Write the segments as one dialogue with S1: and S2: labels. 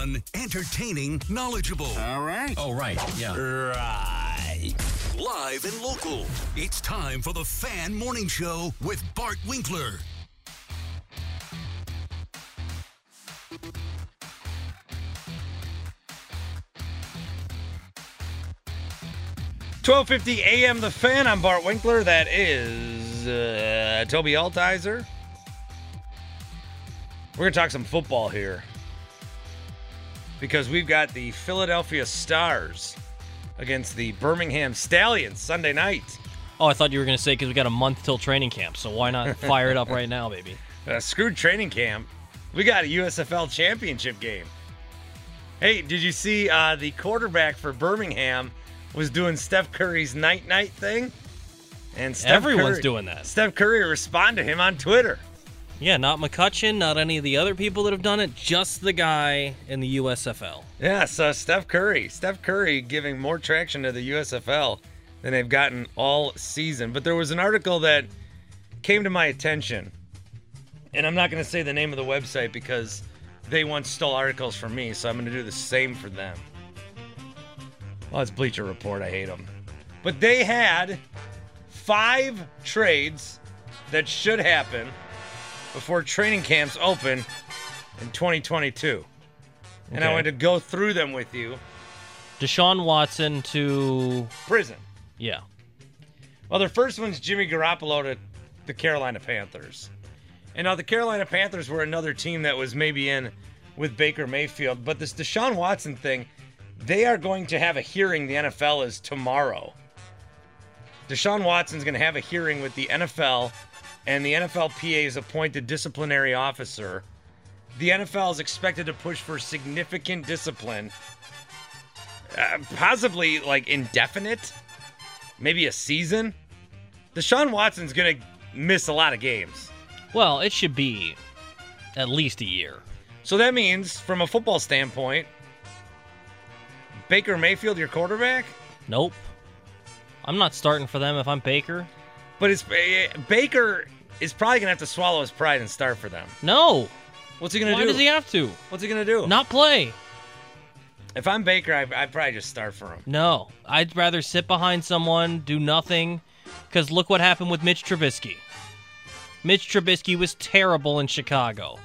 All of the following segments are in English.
S1: Fun, entertaining, knowledgeable.
S2: All right.
S1: All right. Yeah.
S2: Right.
S1: Live and local. It's time for the Fan Morning Show with Bart Winkler.
S3: Twelve fifty a.m. The Fan. I'm Bart Winkler. That is uh, Toby Altizer. We're gonna talk some football here because we've got the Philadelphia Stars against the Birmingham Stallions Sunday night.
S4: Oh, I thought you were going to say because we got a month till training camp, so why not fire it up right now, baby?
S3: Uh, screwed training camp. We got a USFL championship game. Hey, did you see uh, the quarterback for Birmingham was doing Steph Curry's night night thing? And Steph
S4: Everyone's
S3: Curry-
S4: doing that.
S3: Steph Curry responded to him on Twitter.
S4: Yeah, not McCutcheon, not any of the other people that have done it, just the guy in the USFL.
S3: Yeah, so Steph Curry, Steph Curry giving more traction to the USFL than they've gotten all season. But there was an article that came to my attention, and I'm not going to say the name of the website because they once stole articles from me, so I'm going to do the same for them. Well, it's Bleacher Report. I hate them. But they had five trades that should happen before training camps open in 2022. And I wanted to go through them with you.
S4: Deshaun Watson to.
S3: Prison.
S4: Yeah.
S3: Well, the first one's Jimmy Garoppolo to the Carolina Panthers. And now the Carolina Panthers were another team that was maybe in with Baker Mayfield. But this Deshaun Watson thing, they are going to have a hearing. The NFL is tomorrow. Deshaun Watson's going to have a hearing with the NFL, and the NFLPA NFLPA's appointed disciplinary officer. The NFL is expected to push for significant discipline, uh, possibly like indefinite, maybe a season. Deshaun Watson's going to miss a lot of games.
S4: Well, it should be at least a year.
S3: So that means, from a football standpoint, Baker Mayfield, your quarterback?
S4: Nope. I'm not starting for them if I'm Baker.
S3: But it's eh, Baker is probably going to have to swallow his pride and start for them.
S4: No.
S3: What's he going to
S4: Why
S3: do?
S4: does he have to?
S3: What's he going to do?
S4: Not play.
S3: If I'm Baker, I, I'd probably just start for him.
S4: No. I'd rather sit behind someone, do nothing, because look what happened with Mitch Trubisky. Mitch Trubisky was terrible in Chicago.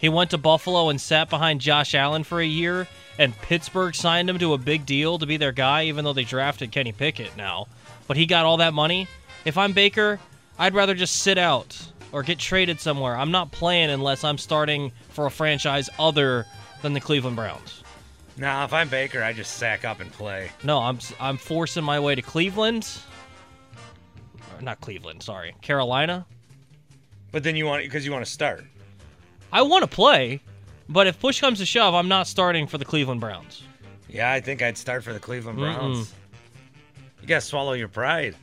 S4: He went to Buffalo and sat behind Josh Allen for a year, and Pittsburgh signed him to a big deal to be their guy, even though they drafted Kenny Pickett now. But he got all that money. If I'm Baker, I'd rather just sit out or get traded somewhere. I'm not playing unless I'm starting for a franchise other than the Cleveland Browns.
S3: Now, if I'm Baker, I just sack up and play.
S4: No, I'm I'm forcing my way to Cleveland. Or Not Cleveland, sorry, Carolina.
S3: But then you want because you want to start.
S4: I want to play, but if push comes to shove, I'm not starting for the Cleveland Browns.
S3: Yeah, I think I'd start for the Cleveland
S4: Mm-mm.
S3: Browns. You got to swallow your pride.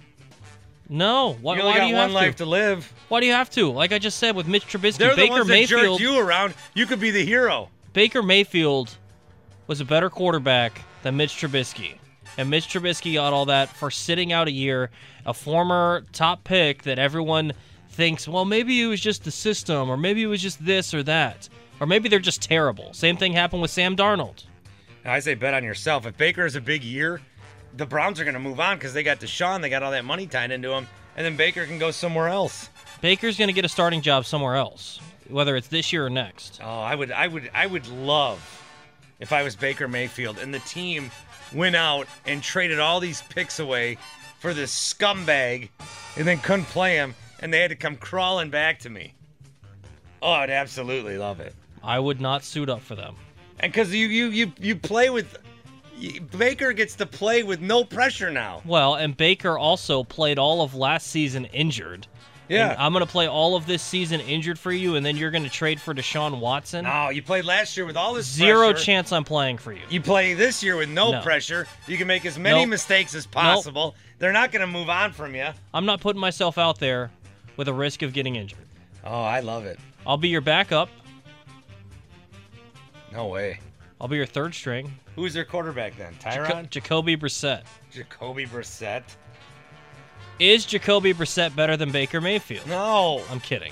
S4: No, why,
S3: you only
S4: why
S3: got
S4: do you
S3: one
S4: have
S3: life
S4: to?
S3: to live.
S4: Why do you have to? Like I just said with Mitch Trubisky,
S3: They're the
S4: Baker
S3: ones that
S4: Mayfield.
S3: jerked you around. You could be the hero.
S4: Baker Mayfield was a better quarterback than Mitch Trubisky. And Mitch Trubisky got all that for sitting out a year, a former top pick that everyone thinks, well, maybe it was just the system, or maybe it was just this or that, or maybe they're just terrible. Same thing happened with Sam Darnold.
S3: I say bet on yourself. If Baker has a big year, the Browns are going to move on because they got Deshaun. They got all that money tied into him. And then Baker can go somewhere else.
S4: Baker's going to get a starting job somewhere else. whether it's this year or next.
S3: Oh, I would, I would, I would love if I was Baker Mayfield and the team went out and traded all these picks away for this scumbag, and then couldn't play him, and they had to come crawling back to me. Oh, I'd absolutely love it.
S4: I would not suit up for them.
S3: And because you, you, you, you play with Baker gets to play with no pressure now.
S4: Well, and Baker also played all of last season injured.
S3: Yeah.
S4: And I'm going to play all of this season injured for you, and then you're going to trade for Deshaun Watson.
S3: No, you played last year with all this
S4: Zero
S3: pressure.
S4: chance I'm playing for you.
S3: You play this year with no,
S4: No.
S3: pressure. You can make as many
S4: Nope.
S3: mistakes as possible. They're not going to move on from you.
S4: I'm not putting myself out there with a risk of getting injured.
S3: Oh, I love it.
S4: I'll be your backup.
S3: No way.
S4: I'll be your third string.
S3: Who's their quarterback then?
S4: Jaco-
S3: Tyron?
S4: Jacoby Brissett.
S3: Jacoby Brissett?
S4: Is Jacoby Brissett better than Baker Mayfield?
S3: No.
S4: I'm kidding.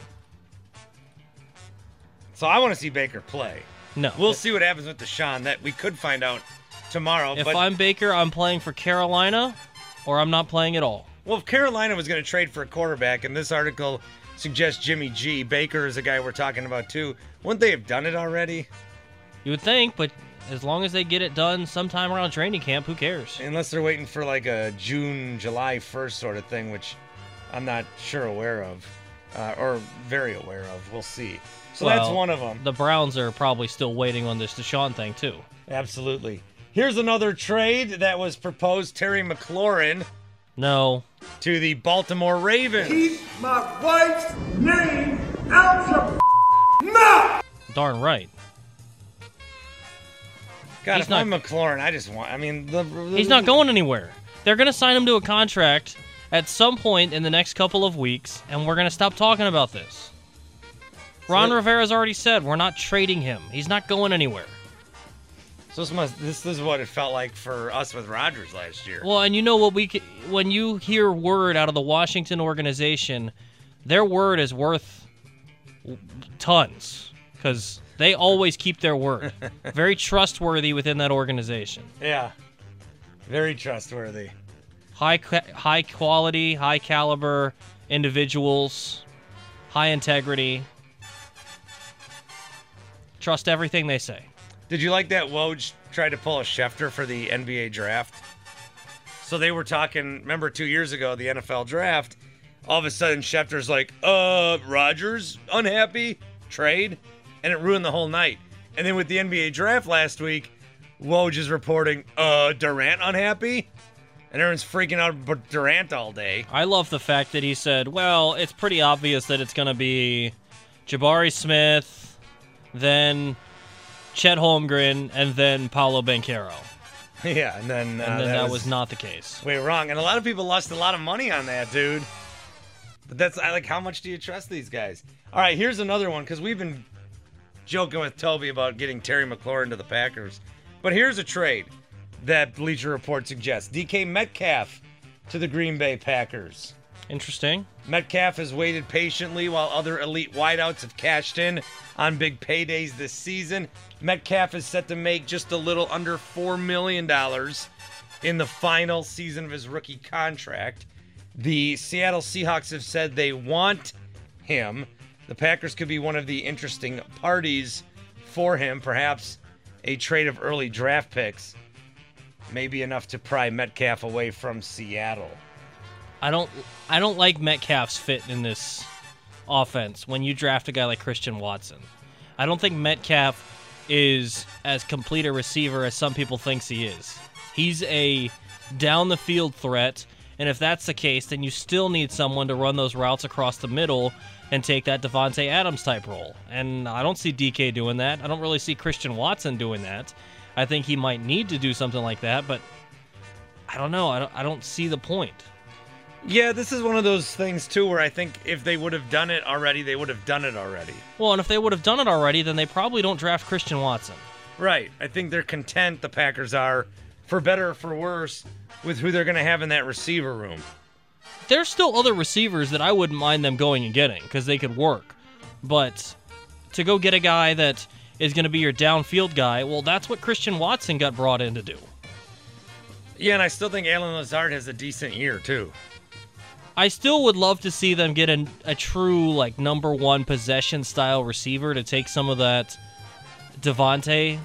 S3: So I want to see Baker play.
S4: No.
S3: We'll see what happens with Deshaun. That we could find out tomorrow.
S4: If
S3: but
S4: I'm Baker, I'm playing for Carolina, or I'm not playing at all.
S3: well, if Carolina was going to trade for a quarterback, and this article suggests Jimmy G, Baker is a guy we're talking about too. Wouldn't they have done it already?
S4: You would think, but as long as they get it done sometime around training camp, who cares?
S3: Unless they're waiting for like a June, July 1st sort of thing, which I'm not sure aware of, uh, or very aware of. We'll see. So that's one of them.
S4: The Browns are probably still waiting on this Deshaun thing too.
S3: Absolutely. Here's another trade that was proposed Terry McLaurin
S4: No,
S3: to the Baltimore Ravens.
S2: Keep my wife's name out your mouth!
S4: darn right.
S3: God,
S4: He's
S3: if
S4: not-
S3: I'm McLaurin, I just want. I mean, the, the-
S4: He's not going anywhere. They're going to sign him to a contract at some point in the next couple of weeks, and we're going to stop talking about this. Ron
S3: that-
S4: Rivera's already said we're not trading him. He's not going anywhere.
S3: So this must. This is what it felt like for us with Rodgers last year.
S4: Well, and you know what we when you hear word out of the Washington organization, their word is worth tons because they always keep their word. Very trustworthy within that organization.
S3: Yeah. Very trustworthy.
S4: High ca- high quality, high caliber individuals, high integrity. Trust everything they say.
S3: Did you like that Woj tried to pull a Schefter for the NBA draft? So they were talking, remember two years ago, the NFL draft. All of a sudden, Schefter's like, uh, Rodgers, unhappy, trade. And it ruined the whole night. And then with the NBA draft last week, Woj is reporting, uh, Durant unhappy? And everyone's freaking out about Durant all day.
S4: I love the fact that he said, well, it's pretty obvious that it's going to be Jabari Smith, then Chet Holmgren, and then Paolo Banchero.
S3: yeah, and then, uh,
S4: And then that, was, not the case.
S3: way wrong. And a lot of people lost a lot of money on that, dude. But that's I like how much do you trust these guys? All right, here's another one because we've been joking with Toby about getting Terry McLaurin to the Packers. But here's a trade that Bleacher Report suggests: DK Metcalf to the Green Bay Packers.
S4: Interesting.
S3: Metcalf has waited patiently while other elite wideouts have cashed in on big paydays this season. Metcalf is set to make just a little under $4 million in the final season of his rookie contract. The Seattle Seahawks have said they want him. The Packers could be one of the interesting parties for him, perhaps a trade of early draft picks. Maybe enough to pry Metcalf away from Seattle.
S4: I don't I don't like Metcalf's fit in this offense when you draft a guy like Christian Watson. I don't think Metcalf is as complete a receiver as some people thinks he is. He's a down the field threat, and if that's the case, then you still need someone to run those routes across the middle and take that Davante Adams type role. And I don't see DK doing that. I don't really see Christian Watson doing that. I think he might need to do something like that, but I don't know. I don't, I don't see the point.
S3: Yeah, this is one of those things too where I think if they would have done it already, they would have done it already.
S4: Well, and if they would have done it already, then they probably don't draft Christian Watson.
S3: Right. I think they're content the Packers are for better or for worse with who they're going to have in that receiver room.
S4: There's still other receivers that I wouldn't mind them going and getting because they could work. But to go get a guy that is going to be your downfield guy, well, that's what Christian Watson got brought in to do.
S3: Yeah, and I still think Allen Lazard has a decent year too.
S4: I still would love to see them get a, a true like number one possession style receiver to take some of that Davante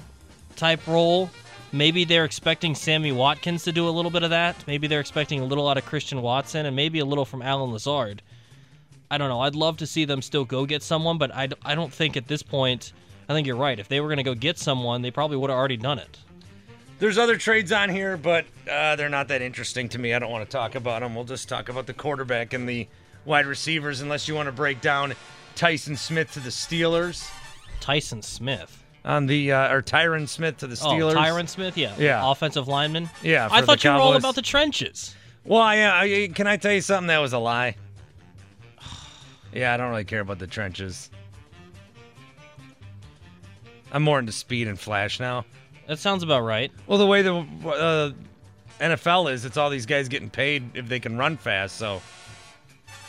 S4: type role. Maybe they're expecting Sammy Watkins to do a little bit of that. Maybe they're expecting a little out of Christian Watson and maybe a little from Allen Lazard. I don't know. I'd love to see them still go get someone, but I, I don't think at this point, I think you're right. If they were going to go get someone, they probably would have already done it.
S3: There's other trades on here, but uh, they're not that interesting to me. I don't want to talk about them. We'll just talk about the quarterback and the wide receivers, unless you want to break down Tyson Smith to the Steelers
S4: Tyson Smith.
S3: On the uh, or Tyron Smith to the Steelers.
S4: Oh, Tyron Smith, yeah.
S3: Yeah.
S4: Offensive lineman.
S3: Yeah,
S4: I thought you were all about the trenches.
S3: Well, I, I, can I tell you something that was a lie? Yeah, I don't really care about the trenches. I'm more into speed and flash now.
S4: That sounds about right.
S3: Well, the way the uh, NFL is, it's all these guys getting paid if they can run fast. So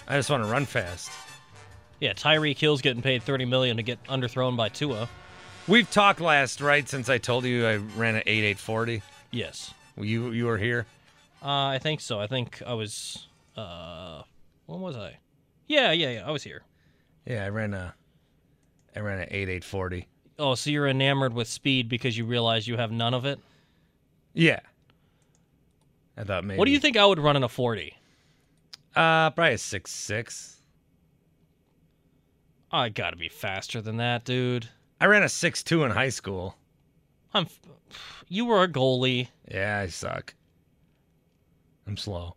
S3: I just want to run fast.
S4: Yeah, Tyreek Hill's getting paid thirty million to get underthrown by Tua.
S3: We've talked last, right? Since I told you I ran an eight eight forty.
S4: Yes,
S3: You you were here.
S4: uh, I think so. I think I was. Uh, when was I? Yeah, yeah, yeah. I was here.
S3: Yeah, I ran a I ran an eight eight forty.
S4: Oh, so you're enamored with speed because you realize you have none of it.
S3: Yeah. I thought maybe.
S4: What do you think I would run in a forty?
S3: Uh, probably a six six.
S4: I gotta be faster than that, dude.
S3: I ran a six two in high school.
S4: I'm. You were a goalie.
S3: Yeah, I suck. I'm slow.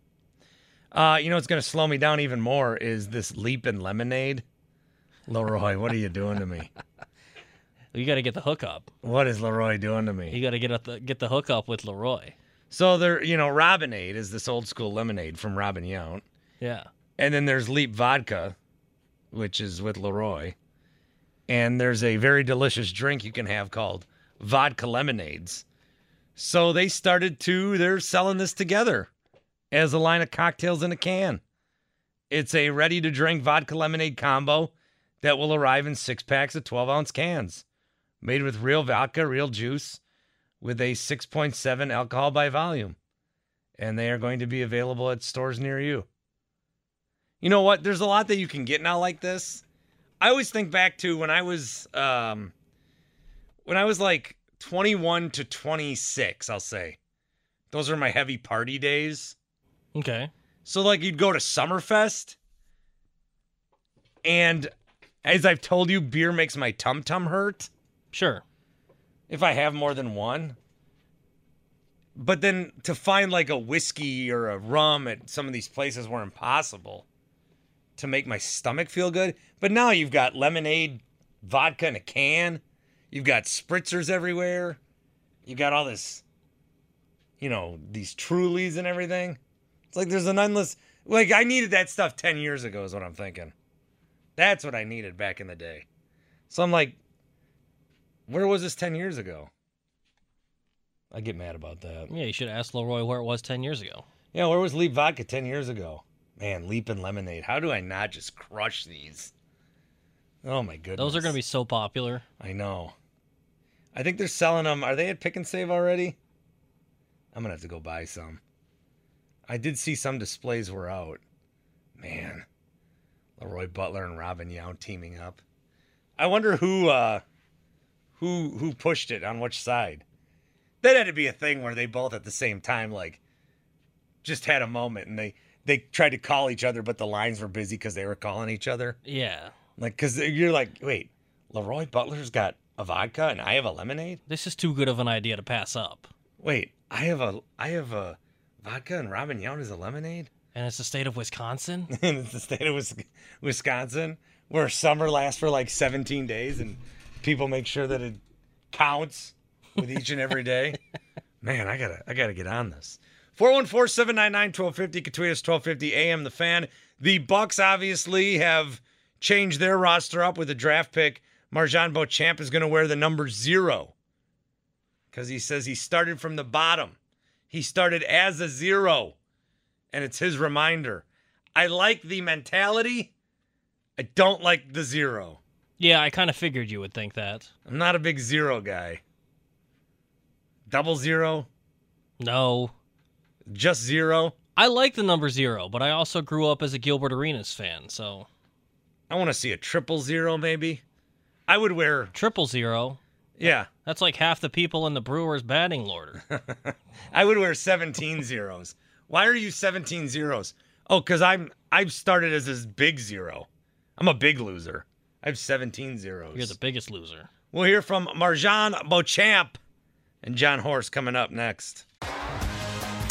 S3: Uh, you know what's gonna slow me down even more is this leap in lemonade. Leroy, what are you doing to me?
S4: You got to get the hookup.
S3: What is Leroy doing to me?
S4: You got to get the get the hookup with Leroy.
S3: So there, you know, Robinade is this old school lemonade from Robin Yount,
S4: Yeah.
S3: and then there's Leap Vodka, which is with Leroy, and there's a very delicious drink you can have called vodka lemonades. So they started to they're selling this together as a line of cocktails in a can. It's a ready to drink vodka lemonade combo that will arrive in six packs of 12 ounce cans, made with real vodka, real juice, with a 6.7 alcohol by volume. And they are going to be available at stores near you. You know what? There's a lot that you can get now like this. I always think back to when I was um when I was like 21 to 26, I'll say. Those are my heavy party days.
S4: Okay.
S3: So like you'd go to Summerfest and as I've told you, beer makes my tum tum hurt
S4: Sure.
S3: if I have more than one. But then to find like a whiskey or a rum at some of these places were impossible to make my stomach feel good. But now you've got lemonade, vodka in a can. You've got spritzers everywhere. You got all this, you know, these Trulies and everything. It's like there's an endless. Like I needed that stuff ten years ago. Is what I'm thinking. That's what I needed back in the day. So I'm like, where was this 10 years ago? I get mad about that.
S4: Yeah, you should have asked Leroy where it was 10 years ago.
S3: Yeah, where was Leap Vodka 10 years ago? Man, Leap and Lemonade. How do I not just crush these? Oh my goodness.
S4: Those are going to be so popular.
S3: I know. I think they're selling them. Are they at Pick and Save already? I'm going to have to go buy some. I did see some displays were out. Man. Leroy Butler and Robin Yount teaming up. I wonder who uh who who pushed it on which side. That had to be a thing where they both at the same time like just had a moment and they they tried to call each other but the lines were busy cuz they were calling each other.
S4: Yeah.
S3: Like cuz you're like, "Wait, Leroy Butler's got a vodka and I have a lemonade?"
S4: This is too good of an idea to pass up.
S3: Wait, I have a I have a vodka and Robin Yount is a lemonade?
S4: And it's the state of Wisconsin?
S3: and it's the state of Wis- Wisconsin where summer lasts for like 17 days and people make sure that it counts with each and every day. Man, I gotta I gotta get on this. 414-799-1250, Katwia's 1250 AM the fan. The Bucks obviously have changed their roster up with a draft pick. MarJon Beauchamp is gonna wear the number zero. Because he says he started from the bottom. He started as a zero and it's his reminder. I like the mentality. I don't like the zero.
S4: Yeah, I kind of figured you would think that.
S3: I'm not a big zero guy. Double zero,
S4: No.
S3: Just zero.
S4: I like the number zero, but I also grew up as a Gilbert Arenas fan, so
S3: I want to see a triple zero, maybe. I would wear,
S4: triple zero.
S3: yeah,
S4: That's like half the people in the Brewers batting order.
S3: I would wear 17 zeros. Why are you 17 zeros? Oh, because I'm I've started as this big zero. I'm a big loser. I have 17 zeros.
S4: You're the biggest loser.
S3: We'll hear from MarJon Beauchamp and Jon Horst coming up next.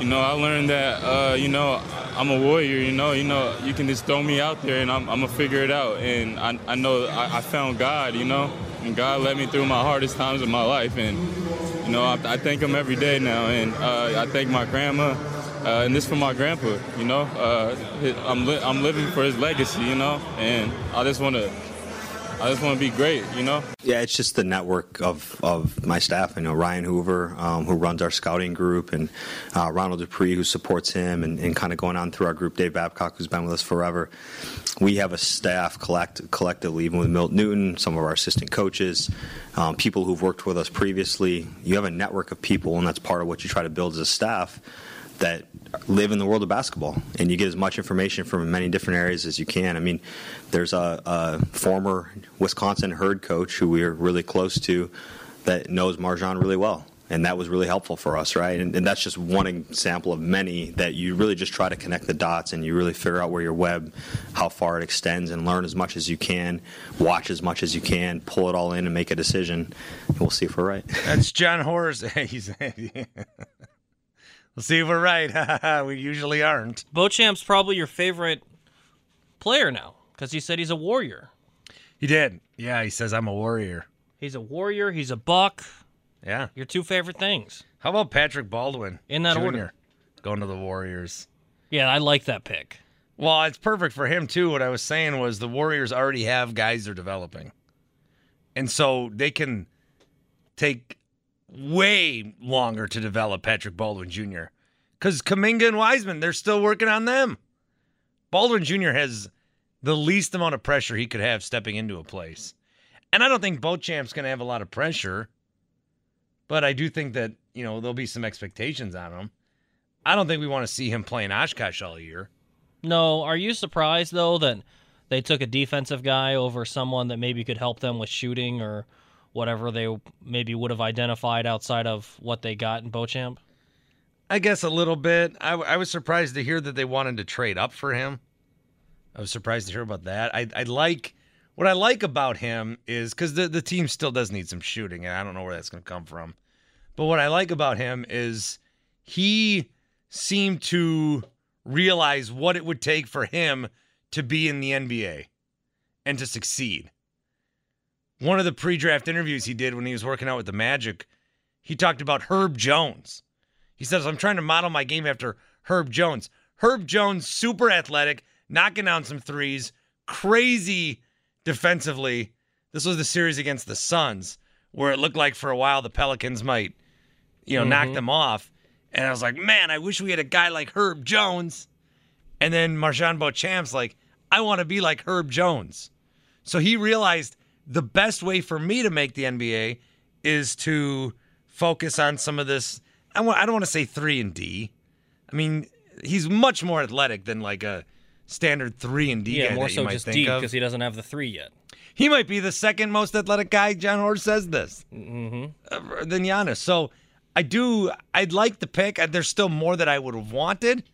S5: You know, I learned that, uh, you know, I'm a warrior, you know, you know, you can just throw me out there and I'm, I'm gonna figure it out. And I, I know I, I found God, you know, and God led me through my hardest times of my life. And, you know, I, I thank him every day now. And uh, I thank my grandma, uh, and this for my grandpa, you know. Uh, I'm, li- I'm living for his legacy, you know, and I just wanna, I just wanna be great, you know.
S6: Yeah, it's just the network of, of my staff. You know, Ryan Hoover, um, who runs our scouting group, and uh, Ronald Dupree, who supports him, and, and kind of going on through our group, Dave Babcock, who's been with us forever. We have a staff collect, collectively, even with Milt Newton, some of our assistant coaches, um, people who've worked with us previously. You have a network of people, and that's part of what you try to build as a staff that live in the world of basketball, and you get as much information from many different areas as you can. I mean, there's a, a former Wisconsin herd coach who we're really close to that knows MarJon really well. And that was really helpful for us, right? And, and that's just one example of many that you really just try to connect the dots and you really figure out where your web, how far it extends, and learn as much as you can, watch as much as you can, pull it all in, and make a decision. And we'll see if we're right.
S3: That's Jon Horst. We'll see if we're right. we usually aren't.
S4: Beauchamp's probably your favorite player now because he said he's a warrior.
S3: He did. Yeah, he says I'm a warrior.
S4: He's a warrior. He's a buck.
S3: Yeah.
S4: Your two favorite things.
S3: How about Patrick Baldwin?
S4: In that
S3: Jr.,
S4: order.
S3: Going to the Warriors.
S4: Yeah, I like that pick.
S3: Well, it's perfect for him too. What I was saying was the Warriors already have guys they're developing. And so they can take way longer to develop Patrick Baldwin Jr. Because Kuminga and Wiseman, they're still working on them. Baldwin Jr. has the least amount of pressure he could have stepping into a place. And I don't think Beauchamp's going to have a lot of pressure, but I do think that, you know, there'll be some expectations on him. I don't think we want to see him playing Oshkosh all year.
S4: No, are you surprised though that they took a defensive guy over someone that maybe could help them with shooting or whatever they maybe would have identified outside of what they got in Beauchamp?
S3: I guess a little bit. I, I was surprised to hear that they wanted to trade up for him. I was surprised to hear about that. I, I like what I like about him is because the, the team still does need some shooting, and I don't know where that's going to come from. But what I like about him is he seemed to realize what it would take for him to be in the NBA and to succeed. One of the pre draft interviews he did when he was working out with the Magic, he talked about Herb Jones. He says, I'm trying to model my game after Herb Jones. Herb Jones, super athletic, knocking down some threes, crazy defensively. This was the series against the Suns, where it looked like for a while the Pelicans might, you know, knock mm-hmm. them off. And I was like, man, I wish we had a guy like Herb Jones. And then MarJon Beauchamp's like, I want to be like Herb Jones. So he realized the best way for me to make the NBA is to focus on some of this. I, want, I don't want to say 3 and D. I mean, he's much more athletic than like a standard 3 and D
S4: yeah,
S3: guy
S4: more so
S3: might
S4: just
S3: think
S4: D
S3: of.
S4: because he doesn't have the three yet.
S3: He might be the second most athletic guy. Jon Horst says this
S4: Mm-hmm.
S3: uh, than Giannis. So I do. I'd like the pick. Uh, There's still more that I would have wanted,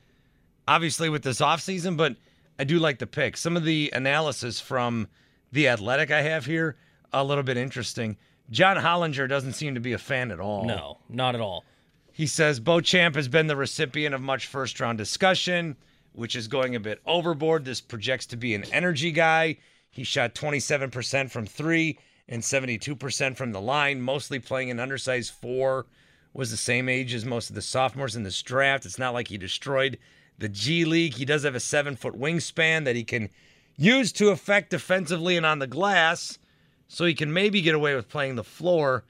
S3: obviously with this offseason, but I do like the pick. Some of the analysis from the Athletic I have here a little bit interesting. John Hollinger doesn't seem to be a fan at all.
S4: No, not at all.
S3: He says Beauchamp has been the recipient of much first round discussion, which is going a bit overboard. This projects to be an energy guy. He shot 27% from three and 72% from the line, mostly playing an undersized four. Was the same age as most of the sophomores in this draft. It's not like he destroyed the G League. He does have a seven foot wingspan that he can use to affect defensively and on the glass. So he can maybe get away with playing the floor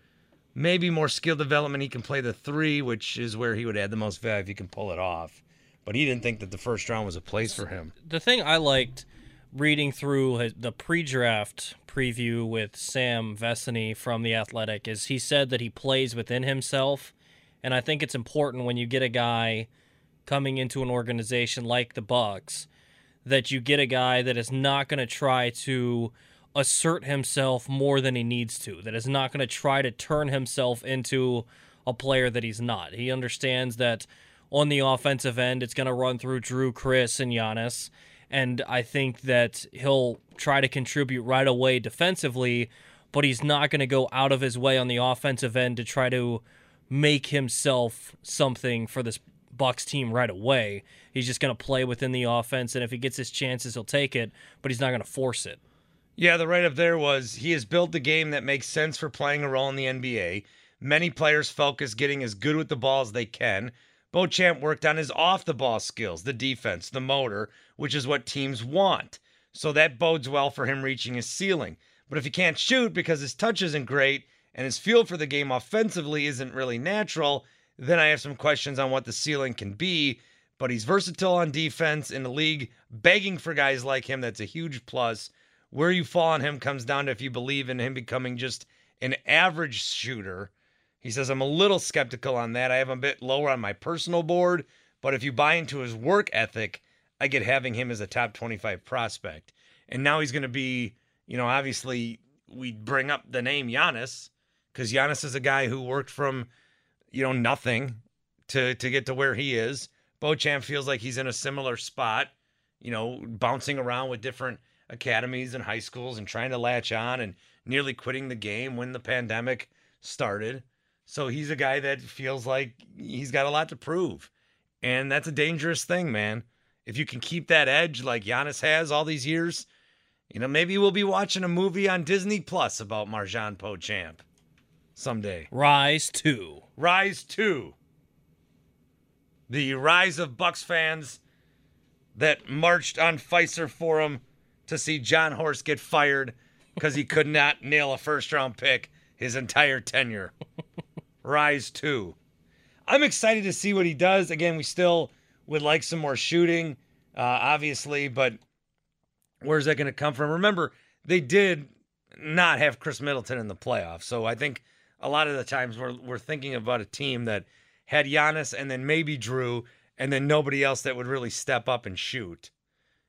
S3: maybe more skill development. He can play the three, which is where he would add the most value if he can pull it off. But he didn't think that the first round was a place for him.
S4: The thing I liked reading through the pre-draft preview with Sam Vecenie from the Athletic is he said that he plays within himself, and I think it's important when you get a guy coming into an organization like the Bucks that you get a guy that is not going to try to assert himself more than he needs to, that is not going to try to turn himself into a player that he's not. He understands that on the offensive end, it's going to run through Jrue, Khris, and Giannis. And I think that he'll try to contribute right away defensively, but he's not going to go out of his way on the offensive end to try to make himself something for this Bucks team right away. He's just going to play within the offense, and if he gets his chances, he'll take it, but he's not going to force it.
S3: Yeah, the write up there was he has built a game that makes sense for playing a role in the NBA. Many players focus getting as good with the ball as they can. Beauchamp worked on his off the ball skills, the defense, the motor, which is what teams want. So that bodes well for him reaching his ceiling. But if he can't shoot because his touch isn't great and his feel for the game offensively isn't really natural, then I have some questions on what the ceiling can be. But he's versatile on defense in the league, begging for guys like him. That's a huge plus. Where you fall on him comes down to if you believe in him becoming just an average shooter. He says, I'm a little skeptical on that. I have a bit lower on my personal board, but if you buy into his work ethic, I get having him as a top 25 prospect. And now he's going to be, you know, obviously we bring up the name Giannis because Giannis is a guy who worked from, you know, nothing to to get to where he is. Beauchamp feels like he's in a similar spot, you know, bouncing around with different academies and high schools and trying to latch on and nearly quitting the game when the pandemic started. So he's a guy that feels like he's got a lot to prove. And that's a dangerous thing, man. If you can keep that edge like Giannis has all these years, you know, maybe we'll be watching a movie on Disney Plus about MarJon Beauchamp someday.
S4: Rise 2.
S3: Rise 2. The rise of Bucks fans that marched on Fiserv Forum to see Jon Horst get fired because he could not nail a first round pick his entire tenure. Rise 2. I'm excited to see what he does. Again, we still would like some more shooting, uh, obviously, but where's that going to come from? Remember, they did not have Khris Middleton in the playoffs. So I think a lot of the times we're, we're thinking about a team that had Giannis and then maybe Jrue and then nobody else that would really step up and shoot.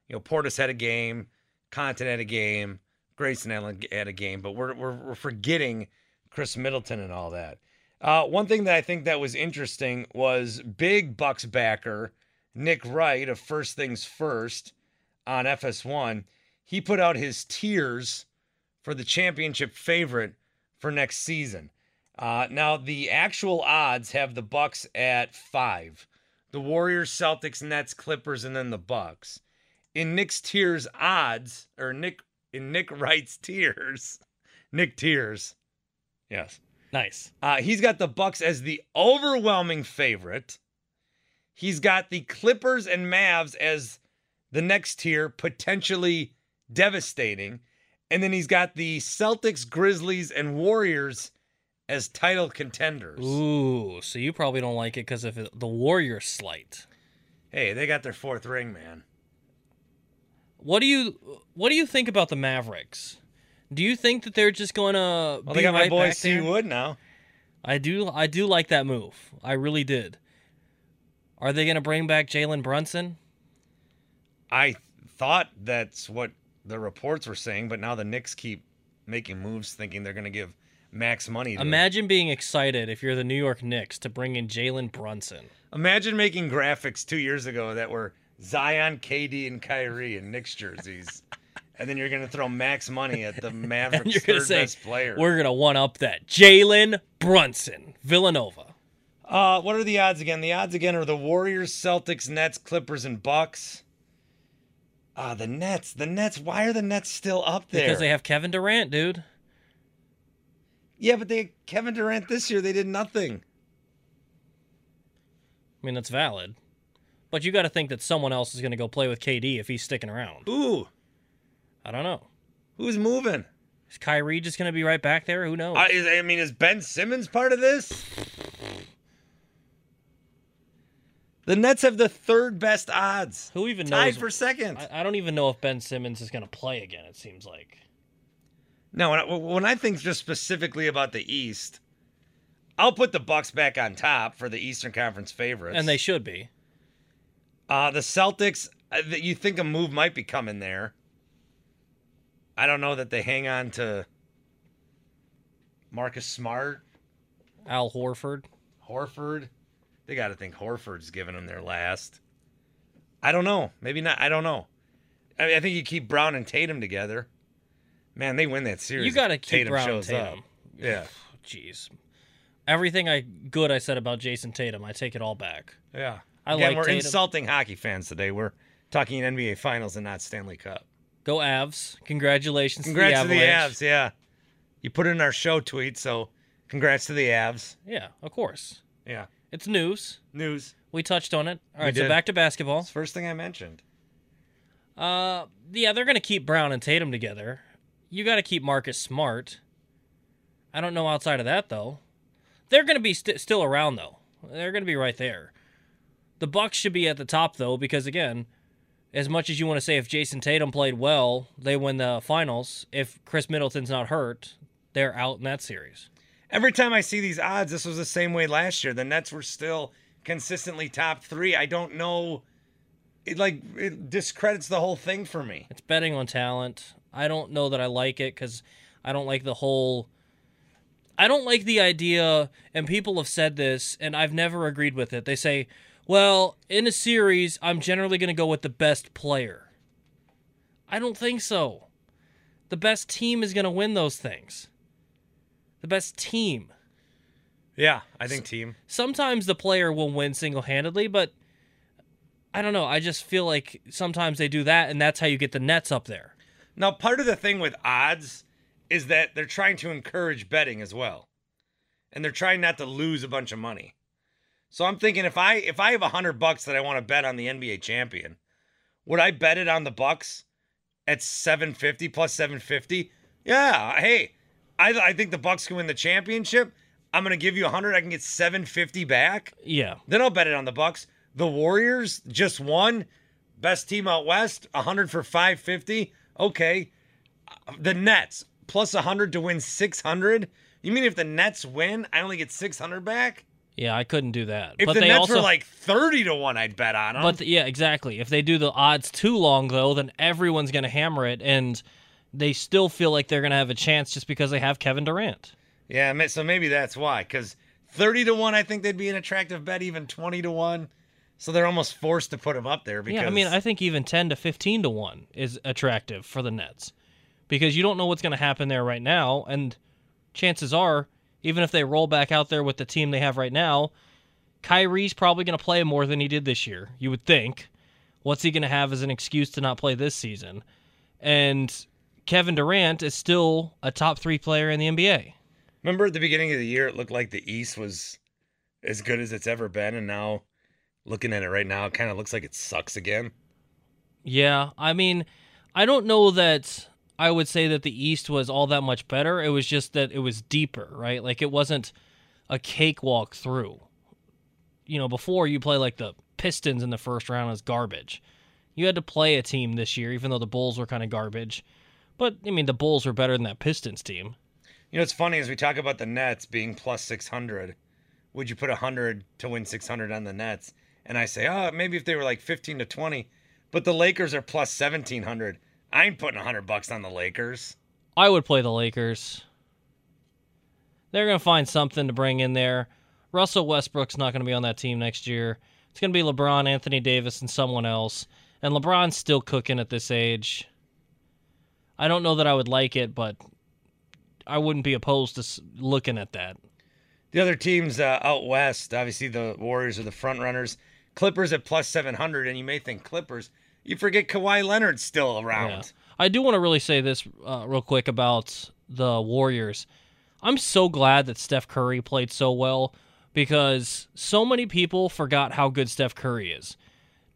S3: You know, Portis had a game, Connaughton had a game, Grayson Allen had a game, but we're, we're, we're forgetting Khris Middleton and all that. Uh, one thing that I think that was interesting was big Bucks backer Nick Wright of First Things First on FS1. He put out his tiers for the championship favorite for next season. Uh, now the actual odds have the Bucks at five, the Warriors, Celtics, Nets, Clippers, and then the Bucks. In Nick's tiers odds, or Nick in Nick Wright's tiers, Nick tiers, yes,
S4: Nice.
S3: uh, he's got the Bucks as the overwhelming favorite. He's got the Clippers and Mavs as the next tier, potentially devastating. And then he's got the Celtics, Grizzlies, and Warriors as title contenders.
S4: Ooh, so you probably don't like it because of the Warriors slight.
S3: Hey, they got their fourth ring, man.
S4: What do you What do you think about the Mavericks? Do you think that they're just going to
S3: Well, they got
S4: right
S3: my boy C
S4: there?
S3: Wood now.
S4: I do. I do like that move. I really did. Are they going to bring back Jalen Brunson?
S3: I thought that's what the reports were saying, but now the Knicks keep making moves, thinking they're going to give max money.
S4: Imagine being excited if you're the New York Knicks to bring in Jalen Brunson.
S3: Imagine making graphics two years ago that were Zion, KD, and Kyrie in Knicks jerseys, and then you're going to throw max money at the Mavericks' third
S4: say,
S3: best player.
S4: we're going to one up that. Jalen Brunson, Villanova.
S3: Uh, what are the odds again? The odds again are the Warriors, Celtics, Nets, Clippers, and Bucks. Ah, the Nets. The Nets. Why are the Nets still up there?
S4: Because they have Kevin Durant, dude.
S3: Yeah, but they Kevin Durant this year. They did nothing.
S4: I mean, that's valid. But you got to think that someone else is going to go play with KD if he's sticking around.
S3: Ooh,
S4: I don't know.
S3: who's moving?
S4: Is Kyrie just going to be right back there? Who knows?
S3: I, is- I mean, is Ben Simmons part of this? The Nets have the third best odds.
S4: Who even
S3: Tied
S4: knows?
S3: for second.
S4: I, I don't even know if Ben Simmons is going to play again. It seems like.
S3: No, when I, when I think just specifically about the East, I'll put the Bucks back on top for the Eastern Conference favorites.
S4: And they should be.
S3: Uh, the Celtics, uh, that you think a move might be coming there. I don't know that they hang on to Marcus Smart,
S4: Al Horford.
S3: Horford. They got to think Horford's giving them their last. I don't know. Maybe not. I don't know. I mean, I think you keep Brown and Tatum together. Man, they win that series.
S4: You got to keep
S3: Tatum
S4: Brown
S3: shows
S4: Tatum.
S3: up. Yeah.
S4: Jeez. Everything I good I said about Jayson Tatum, I take it all back.
S3: Yeah.
S4: I
S3: Again,
S4: like
S3: we're
S4: Tatum.
S3: insulting hockey fans today. We're talking NBA Finals and not Stanley Cup.
S4: Go Avs. Congratulations
S3: Congrats
S4: to
S3: to
S4: the
S3: the Avs. Yeah. You put it in our show tweet, so congrats to the Avs.
S4: Yeah, of course.
S3: Yeah.
S4: It's news.
S3: News.
S4: We touched on it. All
S3: We
S4: right, so back to basketball.
S3: It's the first thing I mentioned.
S4: Uh, yeah, they're gonna keep Brown and Tatum together. You got to keep Marcus Smart. I don't know outside of that though. They're gonna be st- still around though. They're gonna be right there. The Bucks should be at the top though, because again, as much as you want to say if Jayson Tatum played well, they win the finals. If Khris Middleton's not hurt, they're out in that series.
S3: Every time I see these odds, this was the same way last year. The Nets were still consistently top three. I don't know. It like it discredits the whole thing for me.
S4: It's betting on talent. I don't know that I like it because I don't like the whole. I don't like the idea, and people have said this, and I've never agreed with it. They say, well, in a series, I'm generally going to go with the best player. I don't think so. The best team is going to win those things. The best team.
S3: Yeah, I think team.
S4: Sometimes the player will win single handedly, but I don't know. I just feel like sometimes they do that, and that's how you get the Nets up there.
S3: Now, part of the thing with odds is that they're trying to encourage betting as well. And they're trying not to lose a bunch of money. So I'm thinking if I if I have a hundred bucks that I want to bet on the NBA champion, would I bet it on the Bucks at 750 plus 750? Yeah. Hey, I, I think the Bucks can win the championship. I'm gonna give you a hundred. I can get 750 back.
S4: Yeah.
S3: Then I'll bet it on the Bucks. The Warriors just won, best team out west, 100 for 550. Okay. The Nets plus 100 to win 600. You mean if the Nets win, I only get 600 back?
S4: Yeah, I couldn't do that.
S3: If
S4: but
S3: the
S4: they
S3: Nets
S4: also,
S3: were like 30 to 1, I'd bet on them.
S4: but yeah, exactly. If they do the odds too long though, then everyone's gonna hammer it, and they still feel like they're gonna have a chance just because they have Kevin Durant.
S3: yeah, so maybe that's why. Because 30 to 1, I think they'd be an attractive bet, even 20 to 1. So they're almost forced to put them up there because
S4: Yeah, I mean, I think even ten to fifteen to one is attractive for the Nets because you don't know what's gonna happen there right now, and chances are, even if they roll back out there with the team they have right now, Kyrie's probably gonna play more than he did this year. You would think. What's he gonna have as an excuse to not play this season? And Kevin Durant is still a top three player in the NBA.
S3: Remember at the beginning of the year, it looked like the East was as good as it's ever been, and now looking at it right now, it kind of looks like it sucks again.
S4: Yeah, I mean, I don't know that I would say that the East was all that much better. It was just that it was deeper, right? Like it wasn't a cakewalk through. You know, before you play like the Pistons in the first round is garbage. You had to play a team this year, even though the Bulls were kind of garbage. But I mean, the Bulls were better than that Pistons team.
S3: You know, it's funny as we talk about the Nets being plus 600. Would you put 100 to win 600 on the Nets? And I say, oh, maybe if they were like 15 to 20. But the Lakers are plus 1700. I ain't putting 100 bucks on the Lakers.
S4: I would play the Lakers. They're going to find something to bring in there. Russell Westbrook's not going to be on that team next year. It's going to be LeBron, Anthony Davis, and someone else. And LeBron's still cooking at this age. I don't know that I would like it, but I wouldn't be opposed to looking at that.
S3: The other teams uh, out west, obviously the Warriors are the front runners. Clippers at plus 700, and you may think Clippers. You forget Kawhi Leonard's still around. Yeah.
S4: I do want to really say this uh, real quick about the Warriors. I'm so glad that Steph Curry played so well because so many people forgot how good Steph Curry is.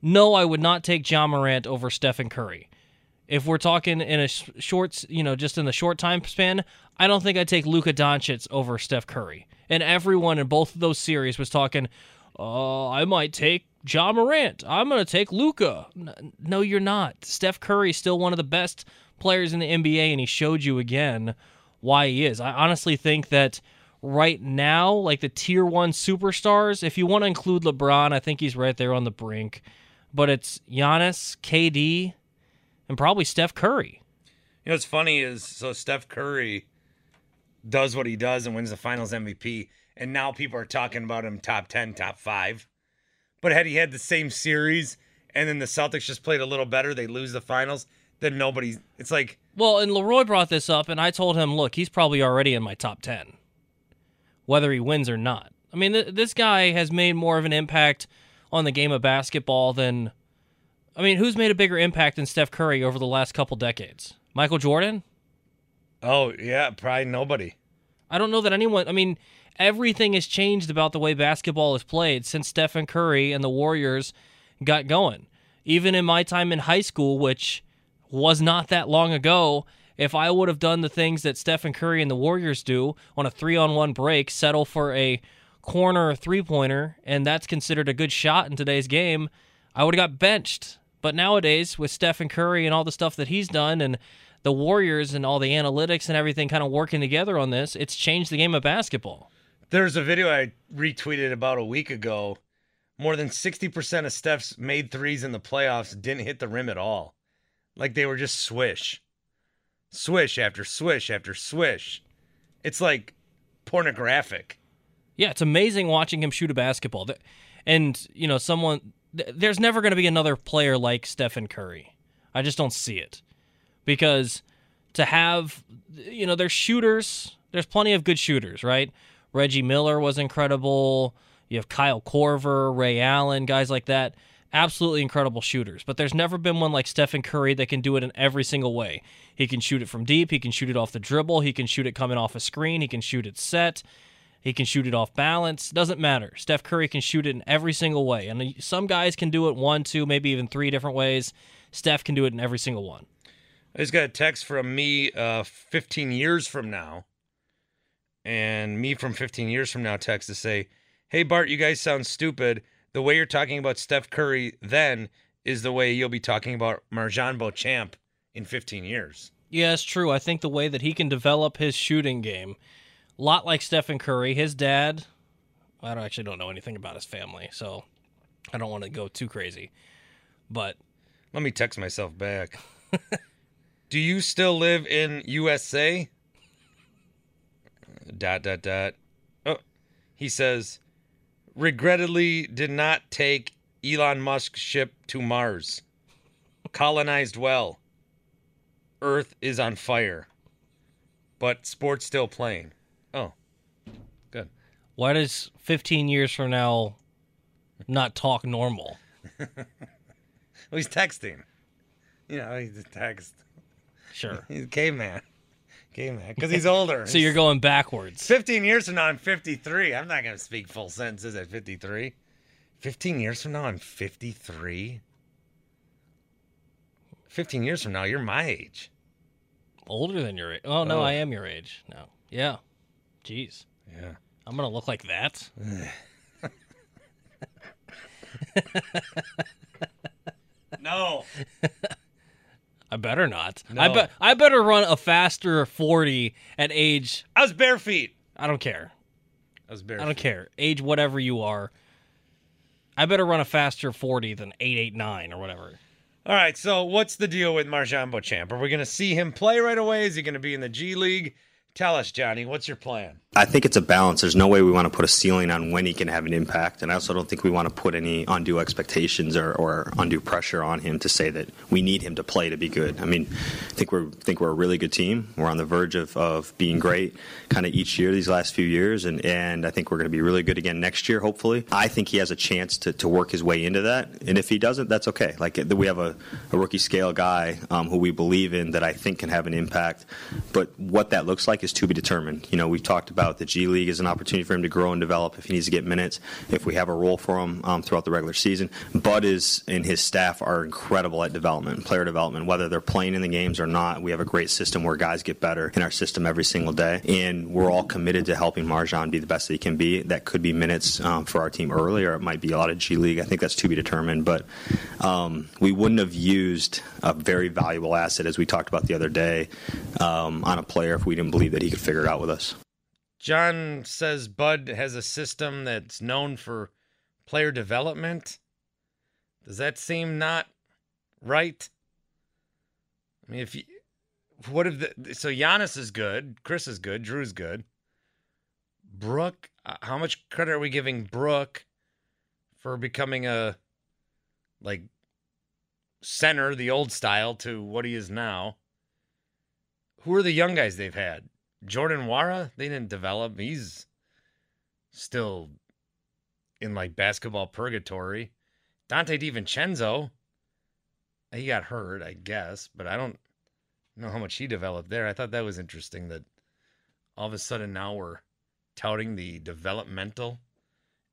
S4: No, I would not take Ja Morant over Stephen Curry. If we're talking in a short, you know, just in the short time span, I don't think I'd take Luka Doncic over Steph Curry. And everyone in both of those series was talking, uh, I might take Ja Morant. I'm going to take Luka. No, you're not. Steph Curry is still one of the best players in the NBA, and he showed you again why he is. I honestly think that right now, like the tier one superstars, if you want to include LeBron, I think he's right there on the brink. But it's Giannis, KD, and probably Steph Curry.
S3: You know what's funny is so Steph Curry does what he does and wins the finals MVP, and now people are talking about him top 10, top five. But had he had the same series and then the Celtics just played a little better, they lose the finals, then nobody. It's like.
S4: Well, and Leroy brought this up, and I told him, look, he's probably already in my top 10, whether he wins or not. I mean, th- this guy has made more of an impact on the game of basketball than. I mean, who's made a bigger impact than Steph Curry over the last couple decades? Michael Jordan?
S3: Oh, yeah, probably nobody.
S4: I don't know that anyone. I mean, everything has changed about the way basketball is played since Stephen Curry and the Warriors got going. Even in my time in high school, which was not that long ago, if I would have done the things that Stephen Curry and the Warriors do on a three on one break, settle for a corner three pointer, and that's considered a good shot in today's game, I would have got benched. But nowadays, with Stephen Curry and all the stuff that he's done and the Warriors and all the analytics and everything kind of working together on this, it's changed the game of basketball.
S3: There's a video I retweeted about a week ago. More than 60% of Steph's made threes in the playoffs didn't hit the rim at all. Like they were just swish. Swish after swish after swish. It's like pornographic.
S4: Yeah, it's amazing watching him shoot a basketball. And, you know, someone, there's never going to be another player like Stephen Curry. I just don't see it because to have you know there's shooters there's plenty of good shooters right reggie miller was incredible. You have kyle korver ray allen guys like that. Absolutely incredible shooters. But there's never been one like stephen curry that can do it in every single way. He can shoot it from deep. He can shoot it off the dribble. He can shoot it coming off a screen. He can shoot it set. He can shoot it off balance. Doesn't matter. Steph curry can shoot it in every single way. And some guys can do it one two maybe even three different ways. Steph can do it in every single one.
S3: I just got a text from me uh, 15 years from now. And me from 15 years from now text to say, Hey, Bart, you guys sound stupid. The way you're talking about Steph Curry then is the way you'll be talking about MarJon Beauchamp in 15 years.
S4: Yeah, it's true. I think the way that he can develop his shooting game, a lot like Stephen Curry, his dad, I don't, actually don't know anything about his family, so I don't want to go too crazy. But
S3: let me text myself back. Do you still live in USA? Dot dot dot. Oh, he says, regrettably did not take Elon Musk's ship to Mars. Colonized well. Earth is on fire. But sports still playing. Oh, good.
S4: Why does 15 years from now not talk normal?
S3: well, he's texting. You know, he's a text.
S4: Sure.
S3: He's a caveman. Caveman. Because he's older.
S4: so you're going backwards.
S3: 15 years from now, I'm 53. I'm not going to speak full sentences at 53. 15 years from now, I'm 53. 15 years from now, you're my age.
S4: Older than your age. Oh, no, oh. I am your age. No. Yeah. Jeez.
S3: Yeah.
S4: I'm going to look like that.
S3: No.
S4: I better not. I
S3: No.
S4: bet I better run a faster 40 at age
S3: I was bare feet.
S4: I don't care.
S3: I was bare
S4: I don't care. Age whatever you are. I better run a faster 40 than 889 or whatever.
S3: All right, so what's the deal with MarJon Beauchamp? Are we going to see him play right away? Is he going to be in the G League? Tell us, Johnny. What's your plan?
S6: I think it's a balance. There's no way we want to put a ceiling on when he can have an impact, and I also don't think we want to put any undue expectations or, or undue pressure on him to say that we need him to play to be good. I mean, I think we're think we're a really good team. We're on the verge of, of being great, kind of each year these last few years, and, and I think we're going to be really good again next year, hopefully. I think he has a chance to, to work his way into that, and if he doesn't, that's okay. Like we have a, a rookie scale guy um, who we believe in that I think can have an impact, but what that looks like is to be determined. You know, we've talked about the G League as an opportunity for him to grow and develop if he needs to get minutes, if we have a role for him um, throughout the regular season. Bud is and his staff are incredible at development, player development, whether they're playing in the games or not. We have a great system where guys get better in our system every single day, and we're all committed to helping MarJon be the best that he can be. That could be minutes um, for our team early, or it might be a lot of G League. I think that's to be determined, but um, we wouldn't have used a very valuable asset, as we talked about the other day, um, on a player if we didn't believe that he could figure it out with us.
S3: Jon says Bud has a system that's known for player development. Does that seem not right? I mean, if you, what if the so Giannis is good, Khris is good, Jrue's good. Brook, uh, how much credit are we giving Brook for becoming a like center, the old style, to what he is now? Who are the young guys they've had? Jordan Nwora, they didn't develop. He's still in like basketball purgatory. Donte DiVincenzo, he got hurt, I guess, but I don't know how much he developed there. I thought that was interesting that all of a sudden now we're touting the developmental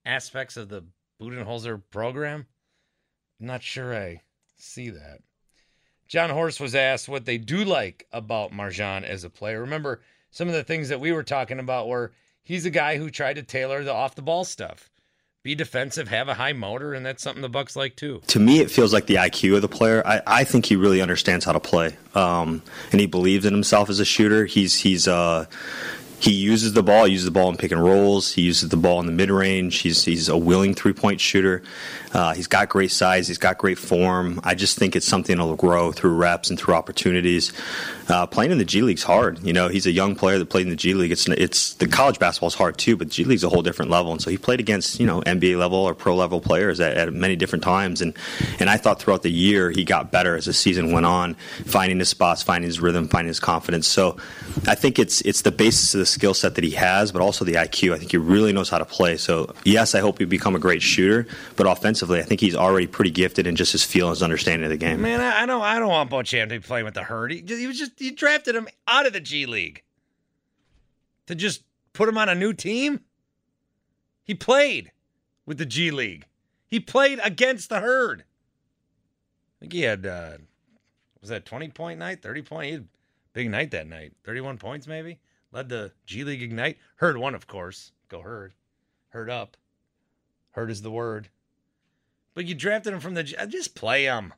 S3: aspects of the Budenholzer program. I'm not sure I see that. Jon Horst was asked what they do like about MarJon as a player. Remember, some of the things that we were talking about were he's a guy who tried to tailor the off the ball stuff. Be defensive, have a high motor, and that's something the Bucks like too.
S6: To me, it feels like the IQ of the player. I, I think he really understands how to play, um, and he believes in himself as a shooter. He's he's uh, he uses the ball, He uses the ball in pick and rolls. He uses the ball in the mid range. He's he's a willing three point shooter. Uh, he's got great size. He's got great form. I just think it's something that'll grow through reps and through opportunities. Uh, playing in the G League's hard. You know, he's a young player that played in the G League. It's it's the college basketball's hard too, but G League's a whole different level. And so he played against you know NBA level or pro level players at, at many different times. And and I thought throughout the year he got better as the season went on, finding his spots, finding his rhythm, finding his confidence. So I think it's it's the basis of the skill set that he has, but also the IQ. I think he really knows how to play. So yes, I hope he become a great shooter, but offensively, I think he's already pretty gifted in just his feel and his understanding of the game.
S3: Man, I, I don't I don't want Beauchamp to be playing with the herd. He, he was just you drafted him out of the G League to just put him on a new team. He played with the G League. He played against the herd. I think he had uh was that 20 point night, 30 point? He had big night that night. 31 points maybe. Led the G League Ignite. Herd one, of course. Go herd. Heard up. Herd is the word. But you drafted him from the G- uh, just play him.